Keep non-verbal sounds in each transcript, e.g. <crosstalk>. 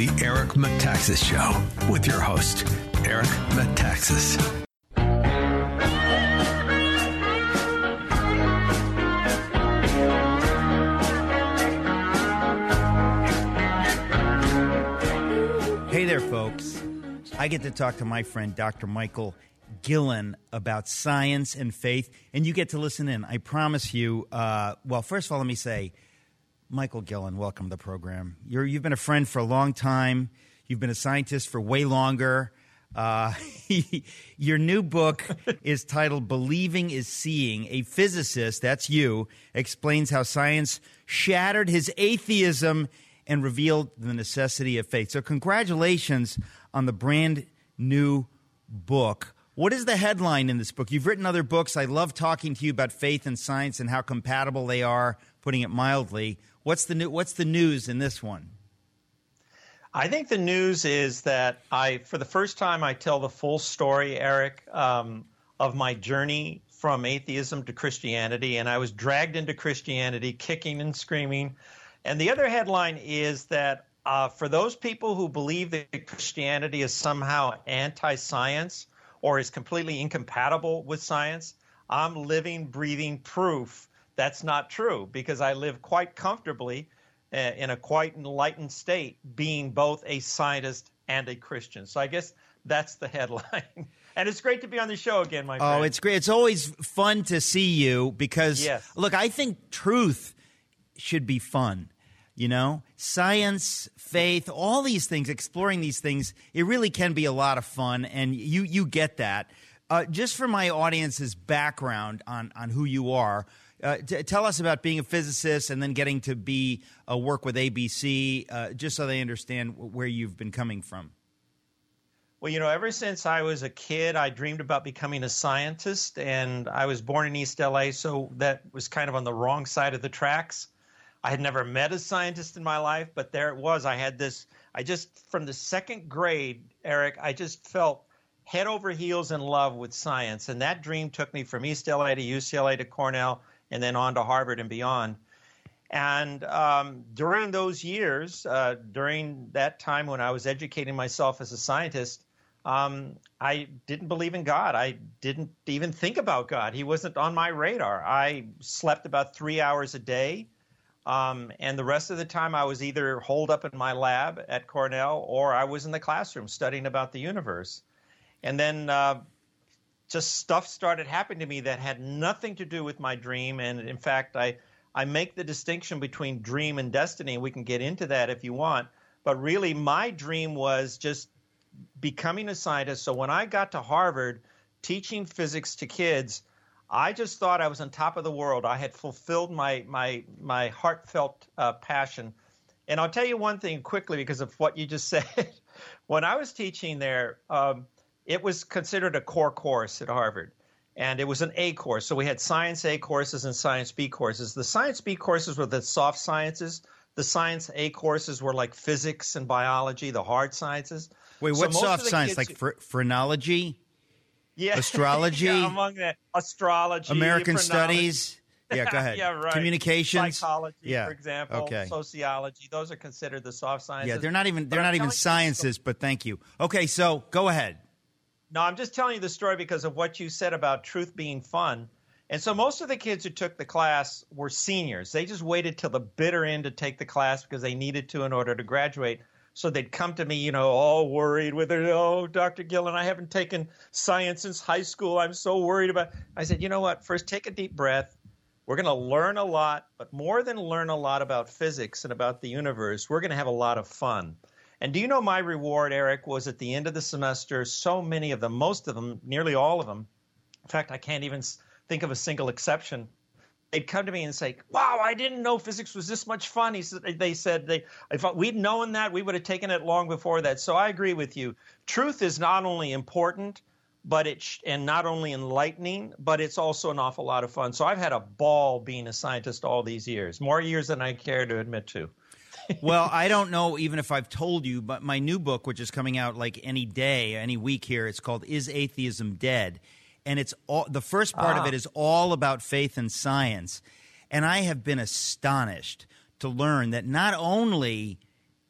The Eric Metaxas Show with your host, Eric Metaxas. Hey there, folks. I get to talk to my friend Dr. Michael Guillen about science and faith, and you get to listen in. I promise you. Uh, well, first of all, let me say, Michael Guillen, welcome to the program. You're, you've been a friend for a long time. You've been a scientist for way longer. Uh, <laughs> your new book is titled Believing is Seeing. A physicist, that's you, explains how science shattered his atheism and revealed the necessity of faith. So, congratulations on the brand new book. What is the headline in this book? You've written other books. I love talking to you about faith and science and how compatible they are, putting it mildly. What's the, new, what's the news in this one? I think the news is that I, for the first time, I tell the full story, Eric, um, of my journey from atheism to Christianity. And I was dragged into Christianity, kicking and screaming. And the other headline is that uh, for those people who believe that Christianity is somehow anti science or is completely incompatible with science, I'm living, breathing proof that's not true because I live quite comfortably uh, in a quite enlightened state, being both a scientist and a Christian. So I guess that's the <laughs> headline. and it's great to be on the show again, my friend. Oh, it's great. It's always fun to see you because, Yes. look, I think truth should be fun. You know, science, faith, all these things, exploring these things, it really can be a lot of fun, and you you get that. Uh, just for my audience's background on on who you are, uh, t- tell us about being a physicist and then getting to be uh, work with ABC, uh, just so they understand wh- where you've been coming from. Well, you know, ever since I was a kid, I dreamed about becoming a scientist, and I was born in East LA, so that was kind of on the wrong side of the tracks. I had never met a scientist in my life, but there it was. I had this, I just, from the second grade, Eric, I just felt head over heels in love with science. And that dream took me from East LA to UCLA to Cornell and then on to Harvard and beyond. And um, during those years, uh, during that time when I was educating myself as a scientist, um, I didn't believe in God. I didn't even think about God. He wasn't on my radar. I slept about three hours a day. Um, and the rest of the time, I was either holed up in my lab at Cornell or I was in the classroom studying about the universe. And then uh, just stuff started happening to me that had nothing to do with my dream. And in fact, I, I make the distinction between dream and destiny. We can get into that if you want. But really, my dream was just becoming a scientist. So when I got to Harvard teaching physics to kids, I just thought I was on top of the world. I had fulfilled my my my heartfelt uh, passion. And I'll tell you one thing quickly because of what you just <laughs> said. when I was teaching there, um, it was considered a core course at Harvard. And it was an A course. So we had Science A courses and Science B courses. The Science B courses were the soft sciences. The Science A courses were like physics and biology, the hard sciences. Wait, So what's most of soft science? Like phrenology? yeah, <laughs> astrology? yeah, among that, astrology, American studies. <laughs> Yeah, go ahead. yeah, right. Communications. psychology, Yeah. for example, Okay. sociology. Those are considered the soft sciences. Yeah, they're not even they're not even sciences, but thank you. Okay, so go ahead. No, I'm just telling you the story because of what you said about truth being fun. And so most of the kids who took the class were seniors. They just waited till the bitter end to take the class because they needed to in order to graduate. So they'd come to me, you know, all worried with their, oh, Dr. Guillen, I haven't taken science since high school. I'm so worried about. I said, you know what? First, take a deep breath. We're going to learn a lot, but more than learn a lot about physics and about the universe, we're going to have a lot of fun. And do you know my reward, Eric, was at the end of the semester, so many of them, most of them, nearly all of them, in fact, I can't even think of a single exception. They'd come to me and say, "Wow, I didn't know physics was this much fun." He said, "They said they if we'd known that, we would have taken it long before that." So I agree with you. Truth is not only important, but it sh- and not only enlightening, but it's also an awful lot of fun. So I've had a ball being a scientist all these years, more years than I care to admit to. <laughs> well, I don't know even if I've told you, but my new book, which is coming out like any day, any week here, it's called "Is Atheism Dead?" and it's all the first part of Ah. it is all about faith and science, and I have been astonished to learn that not only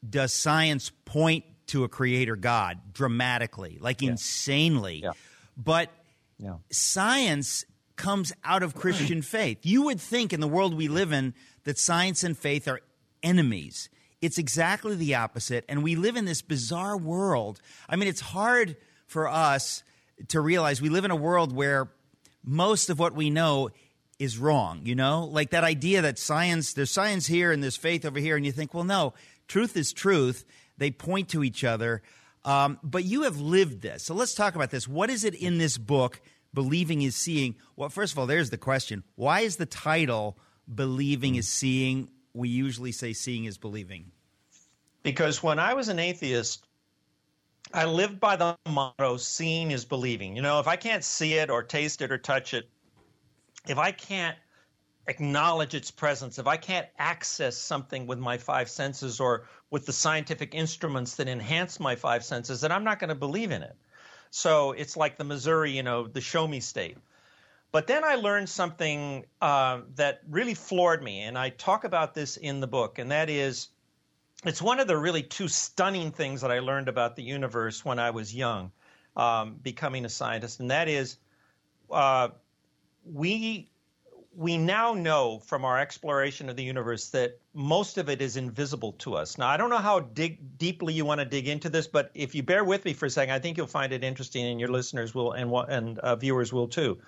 does science point to a creator God dramatically, like Yeah. insanely. Yeah. But Yeah. science comes out of Christian <clears throat> faith. You would think in the world we live in that science and faith are enemies. It's exactly the opposite. And we live in this bizarre world. I mean, it's hard for us to realize we live in a world where most of what we know is wrong, you know? Like that idea that science, there's science here and there's faith over here. And you think, well, no, truth is truth. They point to each other. Um, but you have lived this. So let's talk about this. What is it in this book, Believing is Seeing? Well, first of all, there's the question. Why is the title Believing is Seeing? We usually say seeing is believing. Because when I was an atheist, I lived by the motto seeing is believing. You know, if I can't see it or taste it or touch it, if I can't acknowledge its presence, if I can't access something with my five senses or with the scientific instruments that enhance my five senses, then I'm not going to believe in it. So it's like the Missouri, you know, the show me state. But then I learned something uh, that really floored me, and I talk about this in the book, and that is it's one of the really two stunning things that I learned about the universe when I was young, um, becoming a scientist, and that is uh, we we now know from our exploration of the universe that most of it is invisible to us. Now, I don't know how dig, deeply you want to dig into this, but if you bear with me for a second, I think you'll find it interesting, and your listeners will, and and uh, viewers will too.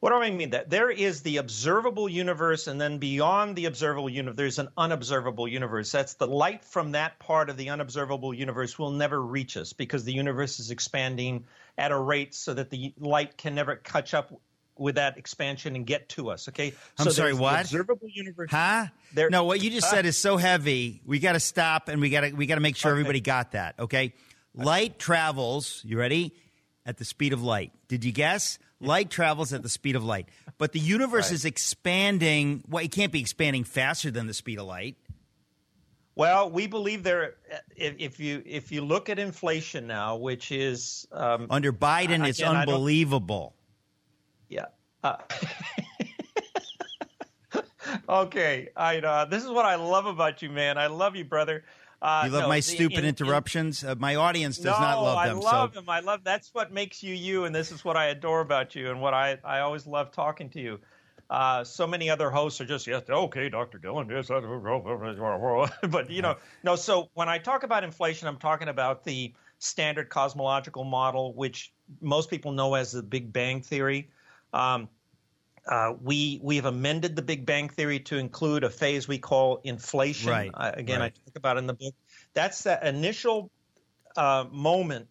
What do I mean that there is the observable universe, and then beyond the observable universe, there's an unobservable universe. That's the light from that part of the unobservable universe will never reach us because the universe is expanding at a rate so that the light can never catch up with that expansion and get to us. Okay. I'm so sorry, what? observable universe. Huh? There- no, what you just Huh? said is so heavy. We got to stop and we got to we got to make sure Okay. everybody got that. Okay. Light travels. You ready? At the speed of light. Did you guess? Light travels at the speed of light, but the universe Right. is expanding. Well, it can't be expanding faster than the speed of light. Well, we believe there. If, if you if you look at inflation now, which is um, Under Biden, it's Again, unbelievable. Yeah. Uh, <laughs> okay. I uh, this is what I love about you, man. I love you, brother. Uh, You love no, my stupid in- in- interruptions. uh, my audience does no, not love them. I love so them. I love that's what makes you you, and this is what I adore about you, and what I I always love talking to you. Uh, so many other hosts are just yes, okay, Dr. Guillen, yes, <laughs> but you know, no. So when I talk about inflation, I'm talking about the standard cosmological model, which most people know as the Big Bang theory. Um, uh, we we have amended the Big Bang theory to include a phase we call inflation. Right, I, again, right. I talk about it in the book. That's that initial uh, moment.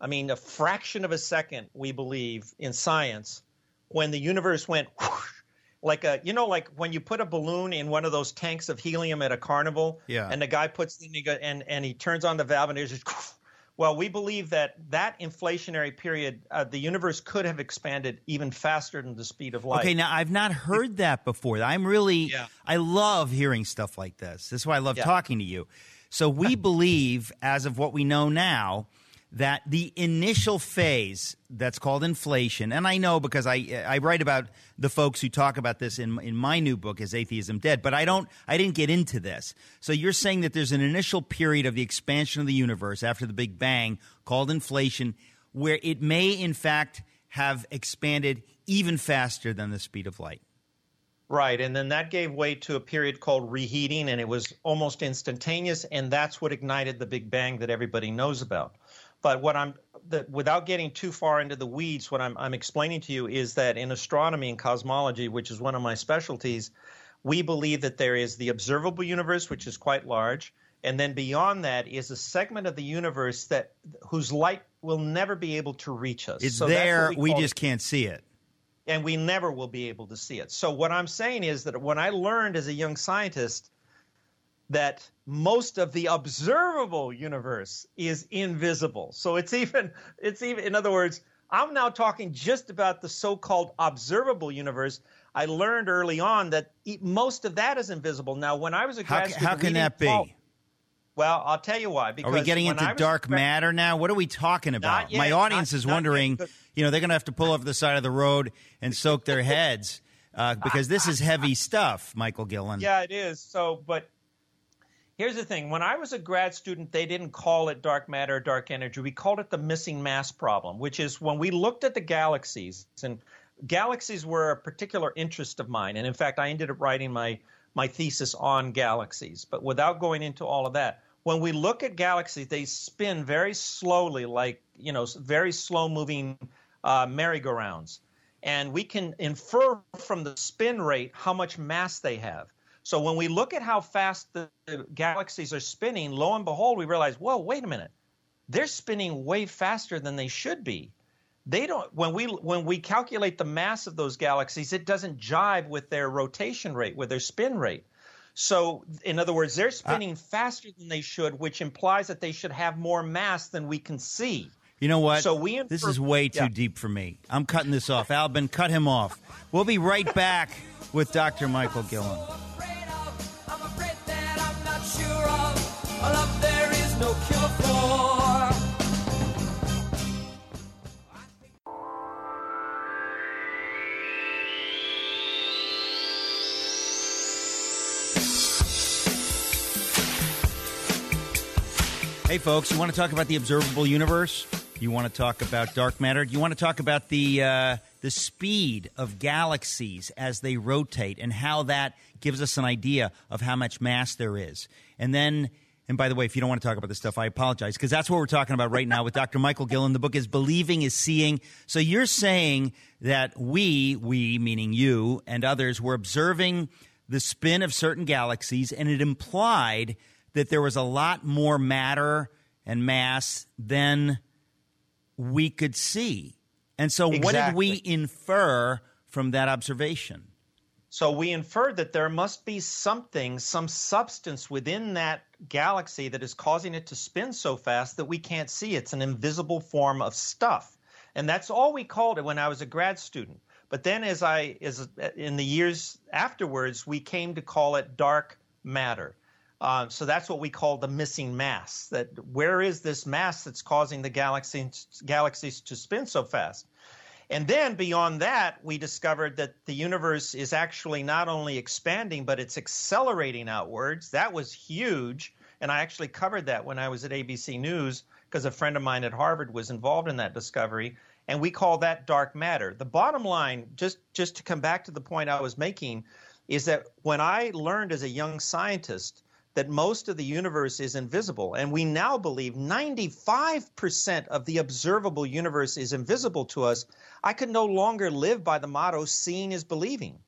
I mean, a fraction of a second, we believe in science, when the universe went whoosh, like a you know like when you put a balloon in one of those tanks of helium at a carnival, Yeah. and the guy puts in and and he turns on the valve and there's just. whoosh. Well, we believe that that inflationary period, uh, the universe could have expanded even faster than the speed of light. Okay, now I've not heard that before. I'm really, Yeah. I love hearing stuff like this. This is why I love Yeah. talking to you. So we <laughs> believe, as of what we know now, that the initial phase that's called inflation, and I know because I I write about the folks who talk about this in in my new book, "Is Atheism Dead?" But I don't, I didn't get into this. So you're saying that there's an initial period of the expansion of the universe after the Big Bang called inflation, where it may in fact have expanded even faster than the speed of light. Right, and then that gave way to a period called reheating, and it was almost instantaneous, and that's what ignited the Big Bang that everybody knows about. But what I'm, the, without getting too far into the weeds, what I'm, I'm explaining to you is that in astronomy and cosmology, which is one of my specialties, we believe that there is the observable universe, which is quite large, and then beyond that is a segment of the universe that whose light will never be able to reach us. It's So there, we call just can't see it. and we never will be able to see it. So what I'm saying is that when I learned as a young scientist that most of the observable universe is invisible. So it's even it's even in other words, I'm now talking just about the so-called observable universe. I learned early on that most of that is invisible. Now, when I was a How, grad ca- student, how can that be? well, I'll tell you why. Because Are we getting into I was a dark grad- matter now? What are we talking about? yet, My audience not- is yet, wondering, but- you know, they're going to have to pull over the side of the road and soak their heads uh, because this is heavy stuff, Michael Guillen. Yeah, it is. So, but Here's the thing. When I was a grad student, they didn't call it dark matter or dark energy. We called it the missing mass problem, which is when we looked at the galaxies, and galaxies were a particular interest of mine. And in fact, I ended up writing my, my thesis on galaxies. But without going into all of that, when we look at galaxies, they spin very slowly, like, you know, very slow moving uh, merry-go-rounds. And we can infer from the spin rate how much mass they have. So when we look at how fast the, the galaxies are spinning, lo and behold, we realize, whoa, wait a minute, they're spinning way faster than they should be. They don't when we when we calculate the mass of those galaxies, it doesn't jive with their rotation rate, with their spin rate. So, in other words, they're spinning uh, faster than they should, which implies that they should have more mass than we can see. You know what? So we infer- this is way too yeah. deep for me. I'm cutting this off. Albin, cut him off. We'll be right back with Dr. Michael Guillen. Hey, folks, you want to talk about the observable universe? You want to talk about dark matter? You want to talk about the uh, the speed of galaxies as they rotate and how that gives us an idea of how much mass there is. And then and by the way, if you don't want to talk about this stuff, I apologize because that's what we're talking about right now with Dr. Michael Guillen. The book is Believing is Seeing. So you're saying that we, we meaning you and others, were observing the spin of certain galaxies, and it implied that there was a lot more matter and mass than we could see. And so, exactly. what did we infer from that observation? So we inferred that there must be something, some substance within that galaxy that is causing it to spin so fast that we can't see. It's an invisible form of stuff. And that's all we called it when I was a grad student. But then as I as in the years afterwards, we came to call it dark matter. Uh, so that's what we call the missing mass. That where is this mass that's causing the galaxy, galaxies to spin so fast? And then beyond that, we discovered that the universe is actually not only expanding, but it's accelerating outwards. That was huge. And I actually covered that when I was at ABC News because a friend of mine at Harvard was involved in that discovery. And we call that dark matter. The bottom line, just, just to come back to the point I was making, is that when I learned as a young scientist that most of the universe is invisible. And we now believe 95% of the observable universe is invisible to us. I could no longer live by the motto, seeing is believing.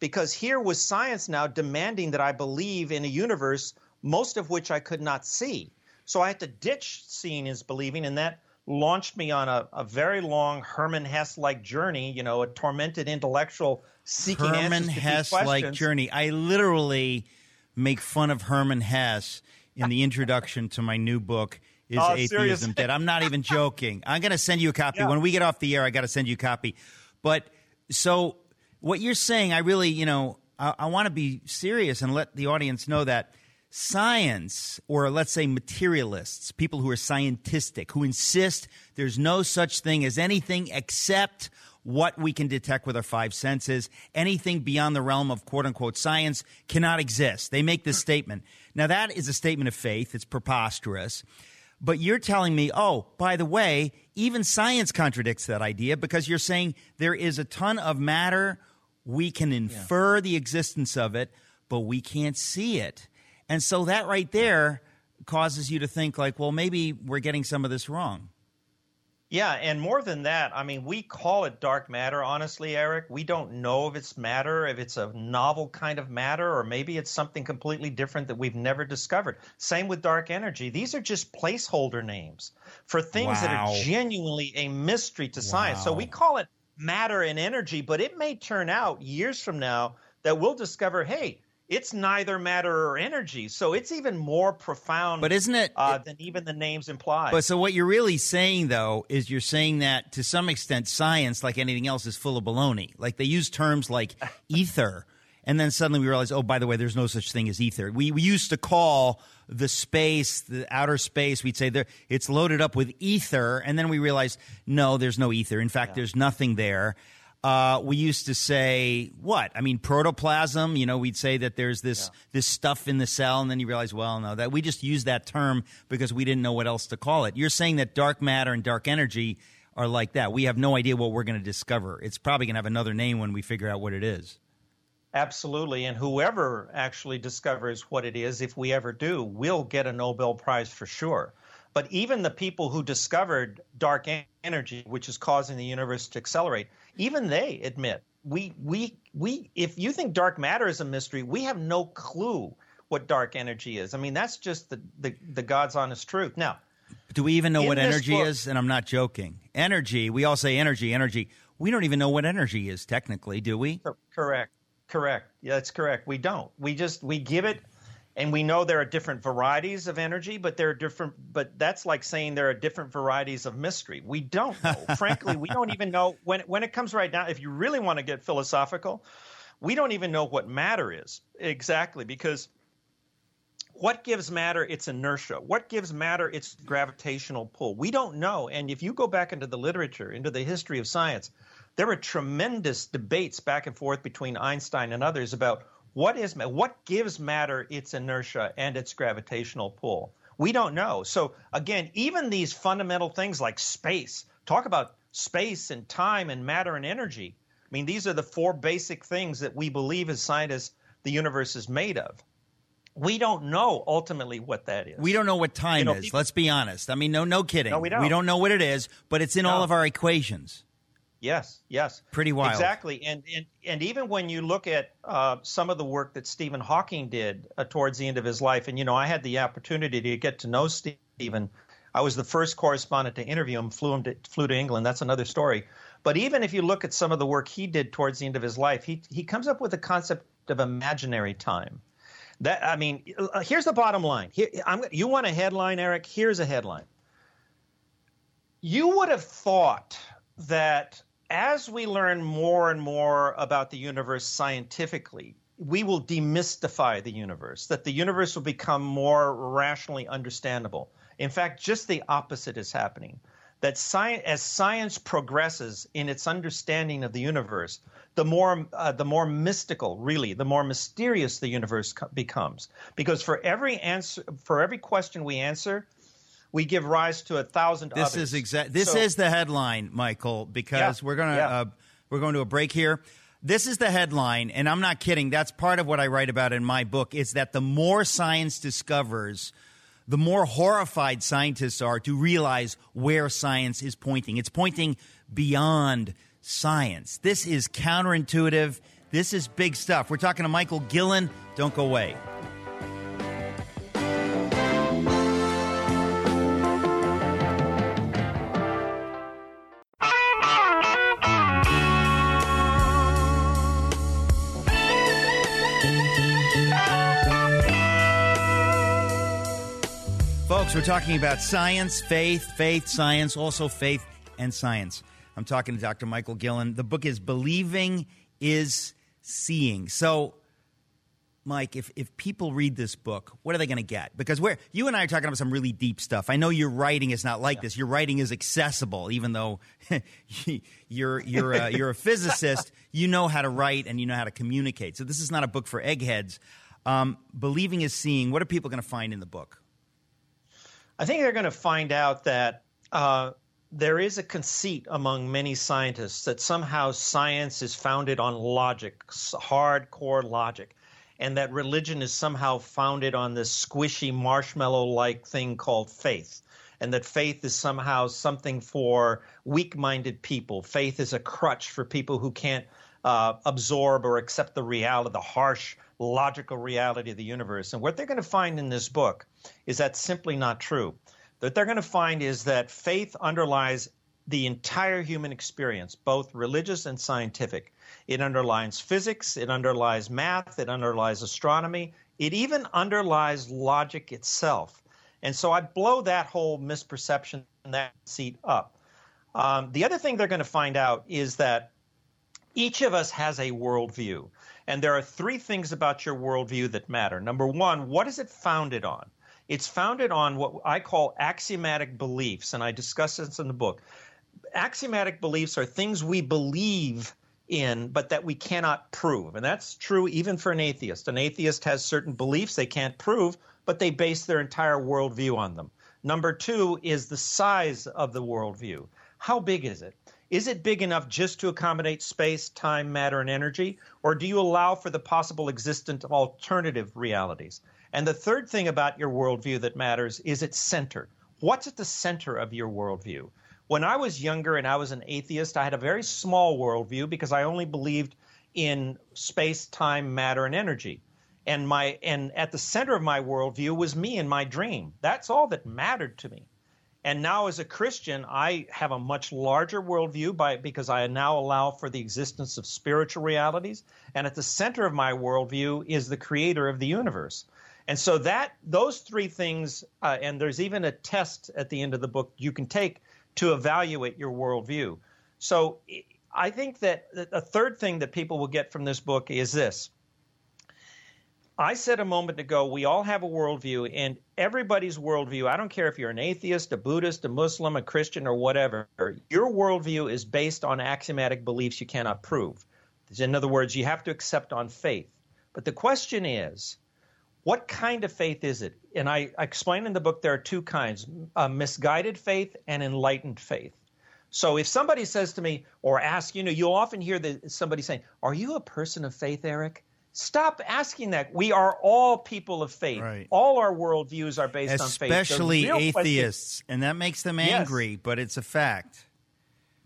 Because here was science now demanding that I believe in a universe, most of which I could not see. So I had to ditch seeing is believing, and that launched me on a, a very long Hermann Hesse like journey, you know, a tormented intellectual seeking Hermann answers to Hesse like journey. I literally make fun of Hermann Hesse in the introduction to my new book. Is oh, atheism seriously? dead? I'm not even <laughs> joking. I'm going to send you a copy yeah. when we get off the air. I got to send you a copy. But so what you're saying, I really, you know, I, I want to be serious and let the audience know that science, or let's say materialists, people who are scientistic, who insist there's no such thing as anything except what we can detect with our five senses. Anything beyond the realm of quote unquote science cannot exist. They make this statement. Now, that is a statement of faith, it's preposterous. But you're telling me, oh, by the way, even science contradicts that idea because you're saying there is a ton of matter. We can infer yeah. the existence of it, but we can't see it. And so that right there causes you to think, like, well, maybe we're getting some of this wrong. Yeah, and more than that, I mean, we call it dark matter, honestly, Eric. We don't know if it's matter, if it's a novel kind of matter, or maybe it's something completely different that we've never discovered. Same with dark energy. These are just placeholder names for things wow. that are genuinely a mystery to wow. science. So we call it matter and energy, but it may turn out years from now that we'll discover hey, it's neither matter or energy. So it's even more profound. But isn't it, uh, than even the names imply? But so what you're really saying though is you're saying that to some extent science, like anything else, is full of baloney. Like they use terms like <laughs> ether, and then suddenly we realize, oh, by the way, there's no such thing as ether. We we used to call the space, the outer space, we'd say there it's loaded up with ether, and then we realize no, there's no ether. In fact, yeah. there's nothing there. Uh, we used to say what? I mean, protoplasm. You know, we'd say that there's this yeah. this stuff in the cell, and then you realize, well, no, that we just use that term because we didn't know what else to call it. You're saying that dark matter and dark energy are like that. We have no idea what we're going to discover. It's probably going to have another name when we figure out what it is. Absolutely. And whoever actually discovers what it is, if we ever do, will get a Nobel Prize for sure. But even the people who discovered dark energy, which is causing the universe to accelerate, even they admit we we we if you think dark matter is a mystery, we have no clue what dark energy is. I mean, that's just the the, the God's honest truth. Now, do we even know what energy book, is? And I'm not joking. Energy, we all say energy, energy. We don't even know what energy is technically, do we? Correct. Correct. Yeah, that's correct. We don't. We just we give it and we know there are different varieties of energy, but there are different but that's like saying there are different varieties of mystery. We don't know. <laughs> Frankly, we don't even know when when it comes right down if you really want to get philosophical, we don't even know what matter is exactly because what gives matter its inertia? What gives matter its gravitational pull? We don't know. And if you go back into the literature, into the history of science, there were tremendous debates back and forth between Einstein and others about what is what gives matter its inertia and its gravitational pull. We don't know. So again, even these fundamental things like space, talk about space and time and matter and energy. I mean, these are the four basic things that we believe as scientists the universe is made of we don't know ultimately what that is. We don't know what time you know, is. People, let's be honest. I mean, no, no kidding. No, we don't. We don't know what it is, but it's in no. all of our equations. Yes, yes, pretty wild. Exactly, and and and even when you look at uh, some of the work that Stephen Hawking did uh, towards the end of his life, and you know, I had the opportunity to get to know Stephen. I was the first correspondent to interview him. Flew him to, flew to England. That's another story. But even if you look at some of the work he did towards the end of his life, he he comes up with the concept of imaginary time. That I mean, uh, here's the bottom line. Here, I'm, you want a headline, Eric? Here's a headline. You would have thought that as we learn more and more about the universe scientifically, we will demystify the universe, that the universe will become more rationally understandable. In fact, just the opposite is happening. That science, as science progresses in its understanding of the universe, the more uh, the more mystical, really, the more mysterious the universe co- becomes. Because for every answer, for every question we answer, we give rise to a thousand. This others. is exact. This so, is the headline, Michael. Because yeah, we're gonna yeah. uh, we're going to a break here. This is the headline, and I'm not kidding. That's part of what I write about in my book. Is that the more science discovers, the more horrified scientists are to realize where science is pointing. It's pointing beyond science. This is counterintuitive. This is big stuff. We're talking to Michael Guillen. Don't go away. Folks, we're talking about science, faith, faith, science, also faith and science. I'm talking to Dr. Michael Guillen. The book is Believing is Seeing. So, Mike, if, if people read this book, what are they going to get? Because we're, you and I are talking about some really deep stuff. I know your writing is not like yeah. this. Your writing is accessible, even though <laughs> you're, you're, a, you're a physicist. You know how to write and you know how to communicate. So this is not a book for eggheads. Um, Believing is Seeing. What are people going to find in the book? I think they're going to find out that uh, there is a conceit among many scientists that somehow science is founded on logic, hardcore logic, and that religion is somehow founded on this squishy marshmallow like thing called faith. And that faith is somehow something for weak minded people. Faith is a crutch for people who can't uh, absorb or accept the reality, the harsh, logical reality of the universe. And what they're going to find in this book is that's simply not true What they're going to find is that faith underlies the entire human experience, both religious and scientific. It underlines physics, it underlies math, it underlies astronomy, it even underlies logic itself. And so I blow that whole misperception, that seat up. Um, the other thing they're going to find out is that each of us has a worldview. And there are three things about your worldview that matter. Number one, what is it founded on? It's founded on what I call axiomatic beliefs, and I discuss this in the book. Axiomatic beliefs are things we believe in, but that we cannot prove. And that's true even for an atheist. An atheist has certain beliefs they can't prove, but they base their entire worldview on them. Number two is the size of the worldview. How big is it? Is it big enough just to accommodate space, time, matter, and energy? Or do you allow for the possible existence of alternative realities? And the third thing about your worldview that matters is its center. What's at the center of your worldview? When I was younger and I was an atheist, I had a very small worldview because I only believed in space, time, matter, and energy. And my and at the center of my worldview was me and my dream. That's all that mattered to me. And now, as a Christian, I have a much larger worldview by, because I now allow for the existence of spiritual realities. And at the center of my worldview is the creator of the universe. And so that those three things, uh, and there's even a test at the end of the book you can take to evaluate your worldview. So I think that a third thing that people will get from this book is this I said a moment ago, we all have a worldview, and everybody's worldview, I don't care if you're an atheist, a Buddhist, a Muslim, a Christian, or whatever, your worldview is based on axiomatic beliefs you cannot prove. In other words, you have to accept on faith. But the question is, what kind of faith is it? And I, I explain in the book there are two kinds misguided faith and enlightened faith. So if somebody says to me or asks, you know, you'll often hear the, somebody saying, Are you a person of faith, Eric? Stop asking that. We are all people of faith. Right. All our worldviews are based Especially on faith. Especially atheists. And that makes them angry, yes. but it's a fact.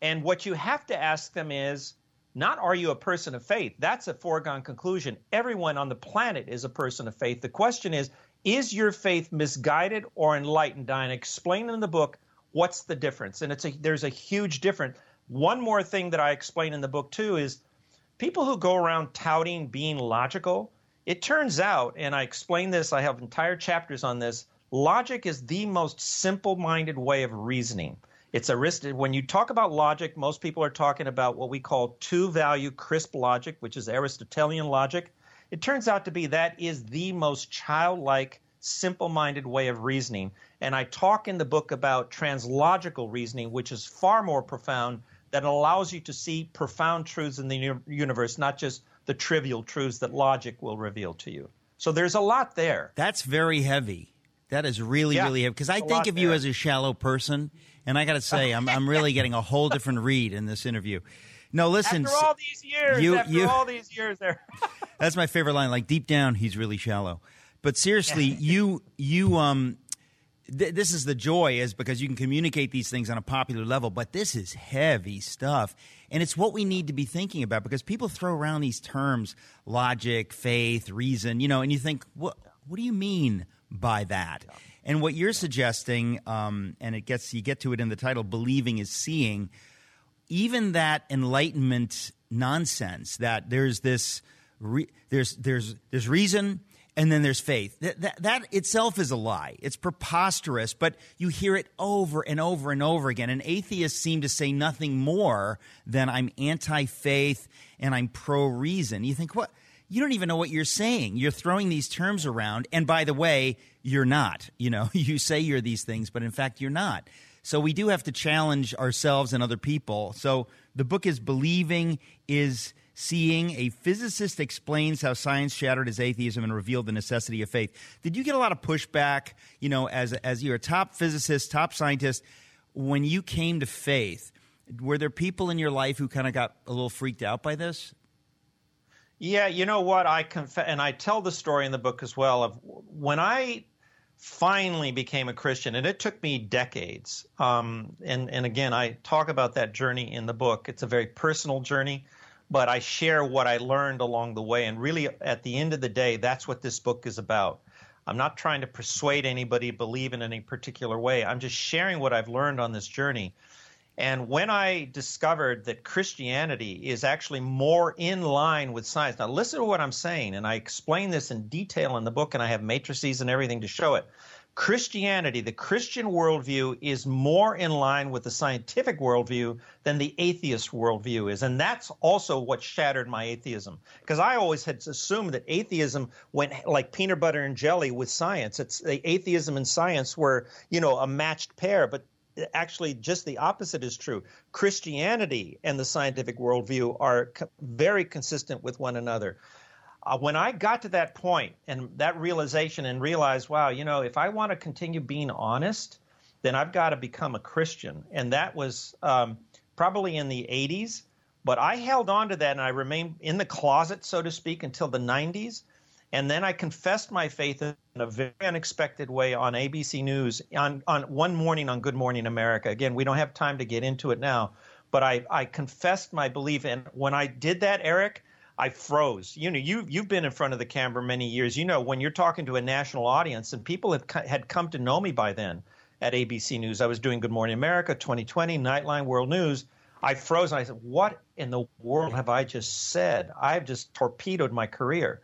And what you have to ask them is not are you a person of faith? That's a foregone conclusion. Everyone on the planet is a person of faith. The question is is your faith misguided or enlightened? And I explain in the book what's the difference. And it's a, there's a huge difference. One more thing that I explain in the book too is people who go around touting being logical, it turns out, and I explain this, I have entire chapters on this, logic is the most simple minded way of reasoning. It's a risk. When you talk about logic, most people are talking about what we call two value crisp logic, which is Aristotelian logic. It turns out to be that is the most childlike, simple minded way of reasoning. And I talk in the book about translogical reasoning, which is far more profound that allows you to see profound truths in the universe, not just the trivial truths that logic will reveal to you. So there's a lot there. That's very heavy. That is really, yeah, really heavy. Because I think of there. you as a shallow person, and I got to <laughs> say, I'm, I'm really getting a whole different read in this interview. No, listen. After all these years, you, after you, all these years, there. <laughs> that's my favorite line. Like deep down, he's really shallow. But seriously, <laughs> you you um th- this is the joy is because you can communicate these things on a popular level, but this is heavy stuff. And it's what we need to be thinking about because people throw around these terms logic, faith, reason, you know, and you think, what, what do you mean by that? And what you're suggesting, um, and it gets you get to it in the title, believing is seeing. Even that enlightenment nonsense that there's this re- there's there's there's reason and then there's faith. That, that, that, itself is a lie. It's preposterous, but you hear it over and over and over again. And atheists seem to say nothing more than I'm anti faith and I'm pro reason. You think, what? You don't even know what you're saying. You're throwing these terms around. And by the way, you're not. You know, <laughs> you say you're these things, but in fact, you're not. So we do have to challenge ourselves and other people. So the book is Believing is seeing a physicist explains how science shattered his atheism and revealed the necessity of faith. Did you get a lot of pushback, you know, as as you're a top physicist, top scientist, when you came to faith? Were there people in your life who kind of got a little freaked out by this? Yeah, you know what? I confess, and I tell the story in the book as well of when I finally became a Christian, and it took me decades. Um, and and again, I talk about that journey in the book. It's a very personal journey but I share what I learned along the way. And really, at the end of the day, that's what this book is about. I'm not trying to persuade anybody to believe in any particular way. I'm just sharing what I've learned on this journey. And when I discovered that Christianity is actually more in line with science, now listen to what I'm saying, and I explain this in detail in the book, and I have matrices and everything to show it. Christianity, the Christian worldview, is more in line with the scientific worldview than the atheist worldview is. And that's also what shattered my atheism. Because I always had assumed that atheism went like peanut butter and jelly with science. It's the atheism and science were, you know, a matched pair. But actually just the opposite is true. Christianity and the scientific worldview are co- very consistent with one another. Uh, when I got to that point and that realization and realized, wow, you know, if I want to continue being honest, then I've got to become a Christian. And that was um, probably in the 80s. But I held on to that and I remained in the closet, so to speak, until the 90s. And then I confessed my faith in a very unexpected way on ABC News on, on one morning on Good Morning America. Again, we don't have time to get into it now, but I, I confessed my belief. And when I did that, Eric, I froze. You know, you you've been in front of the camera many years. You know, when you're talking to a national audience, and people have had come to know me by then at ABC News. I was doing Good Morning America, 2020, Nightline, World News. I froze I said, "What in the world have I just said? I've just torpedoed my career."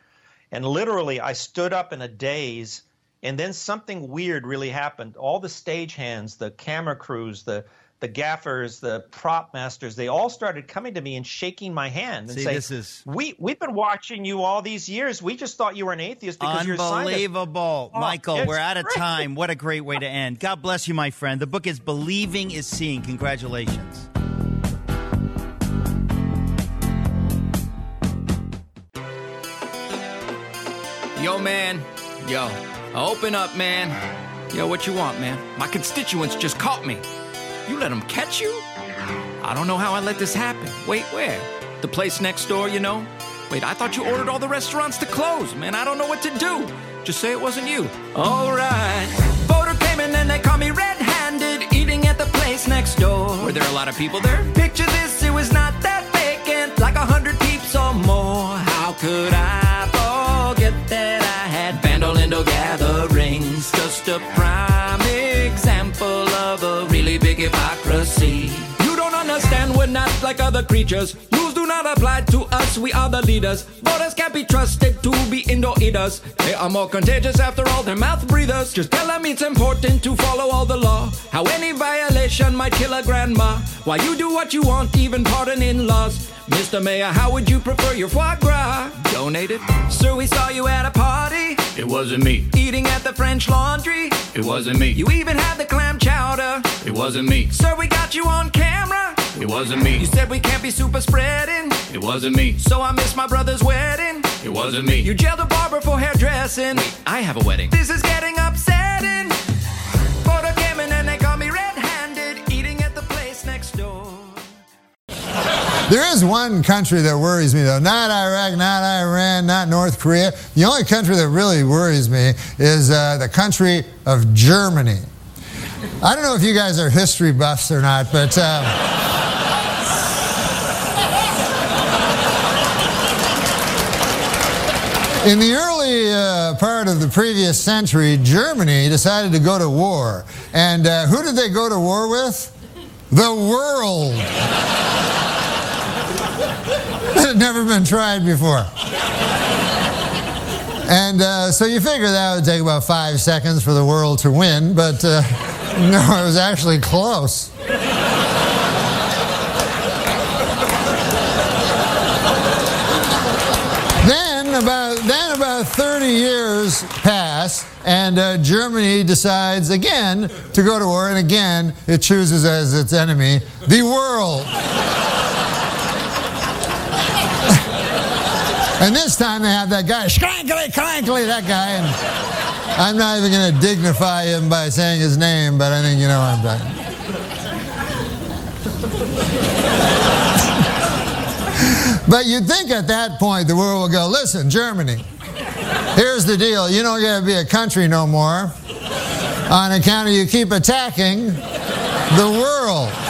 And literally, I stood up in a daze, and then something weird really happened. All the stagehands, the camera crews, the the gaffers, the prop masters, they all started coming to me and shaking my hand and See, saying, this is- "We we've been watching you all these years. We just thought you were an atheist because you're a scientist." Unbelievable. Oh, Michael, it's we're out of great. time. What a great way to end. God bless you, my friend. The book is Believing is Seeing. Congratulations. Yo, man. Yo, open up, man. Yo, what you want, man? My constituents just caught me. You let them catch you? I don't know how I let this happen. Wait, where? The place next door, you know? Wait, I thought you ordered all the restaurants to close, man. I don't know what to do. Just say it wasn't you. Alright. Voter came in and they caught me red handed, eating at the place next door. Were there a lot of people there? Picture this, it was not that vacant, like a hundred peeps or more. How could I hypocrisy. You don't understand, we're not like other creatures. Not apply to us, we are the leaders. Voters can't be trusted to be indoor eaters. They are more contagious after all, they're mouth breathers. Just tell them it's important to follow all the law. How any violation might kill a grandma. Why you do what you want, even pardon in laws. Mr. Mayor, how would you prefer your foie gras? Donated? Sir, we saw you at a party. It wasn't me. Eating at the French laundry. It wasn't me. You even had the clam chowder. It wasn't me. Sir, we got you on camera. It wasn't me. You said we can't be super spreading. It wasn't me. So I missed my brother's wedding. It wasn't me. You jailed a barber for hairdressing. Wait, I have a wedding. This is getting upsetting. Photo came in and they caught me red-handed, eating at the place next door. There is one country that worries me, though. Not Iraq, not Iran, not North Korea. The only country that really worries me is uh, the country of Germany. I don't know if you guys are history buffs or not, but. Uh, In the early uh, part of the previous century, Germany decided to go to war. And uh, who did they go to war with? The world. <laughs> It had never been tried before. And uh, so you figure that would take about five seconds for the world to win, but uh, <laughs> no, it was actually close. Then about then about 30 years pass, and uh, Germany decides again to go to war, and again it chooses as its enemy the world. <laughs> and this time they have that guy, Schrankly, Crankly, that guy, and I'm not even going to dignify him by saying his name, but I think you know what I'm talking. <laughs> But you'd think at that point the world would go, listen, Germany, here's the deal. You don't get to be a country no more on account of you keep attacking the world.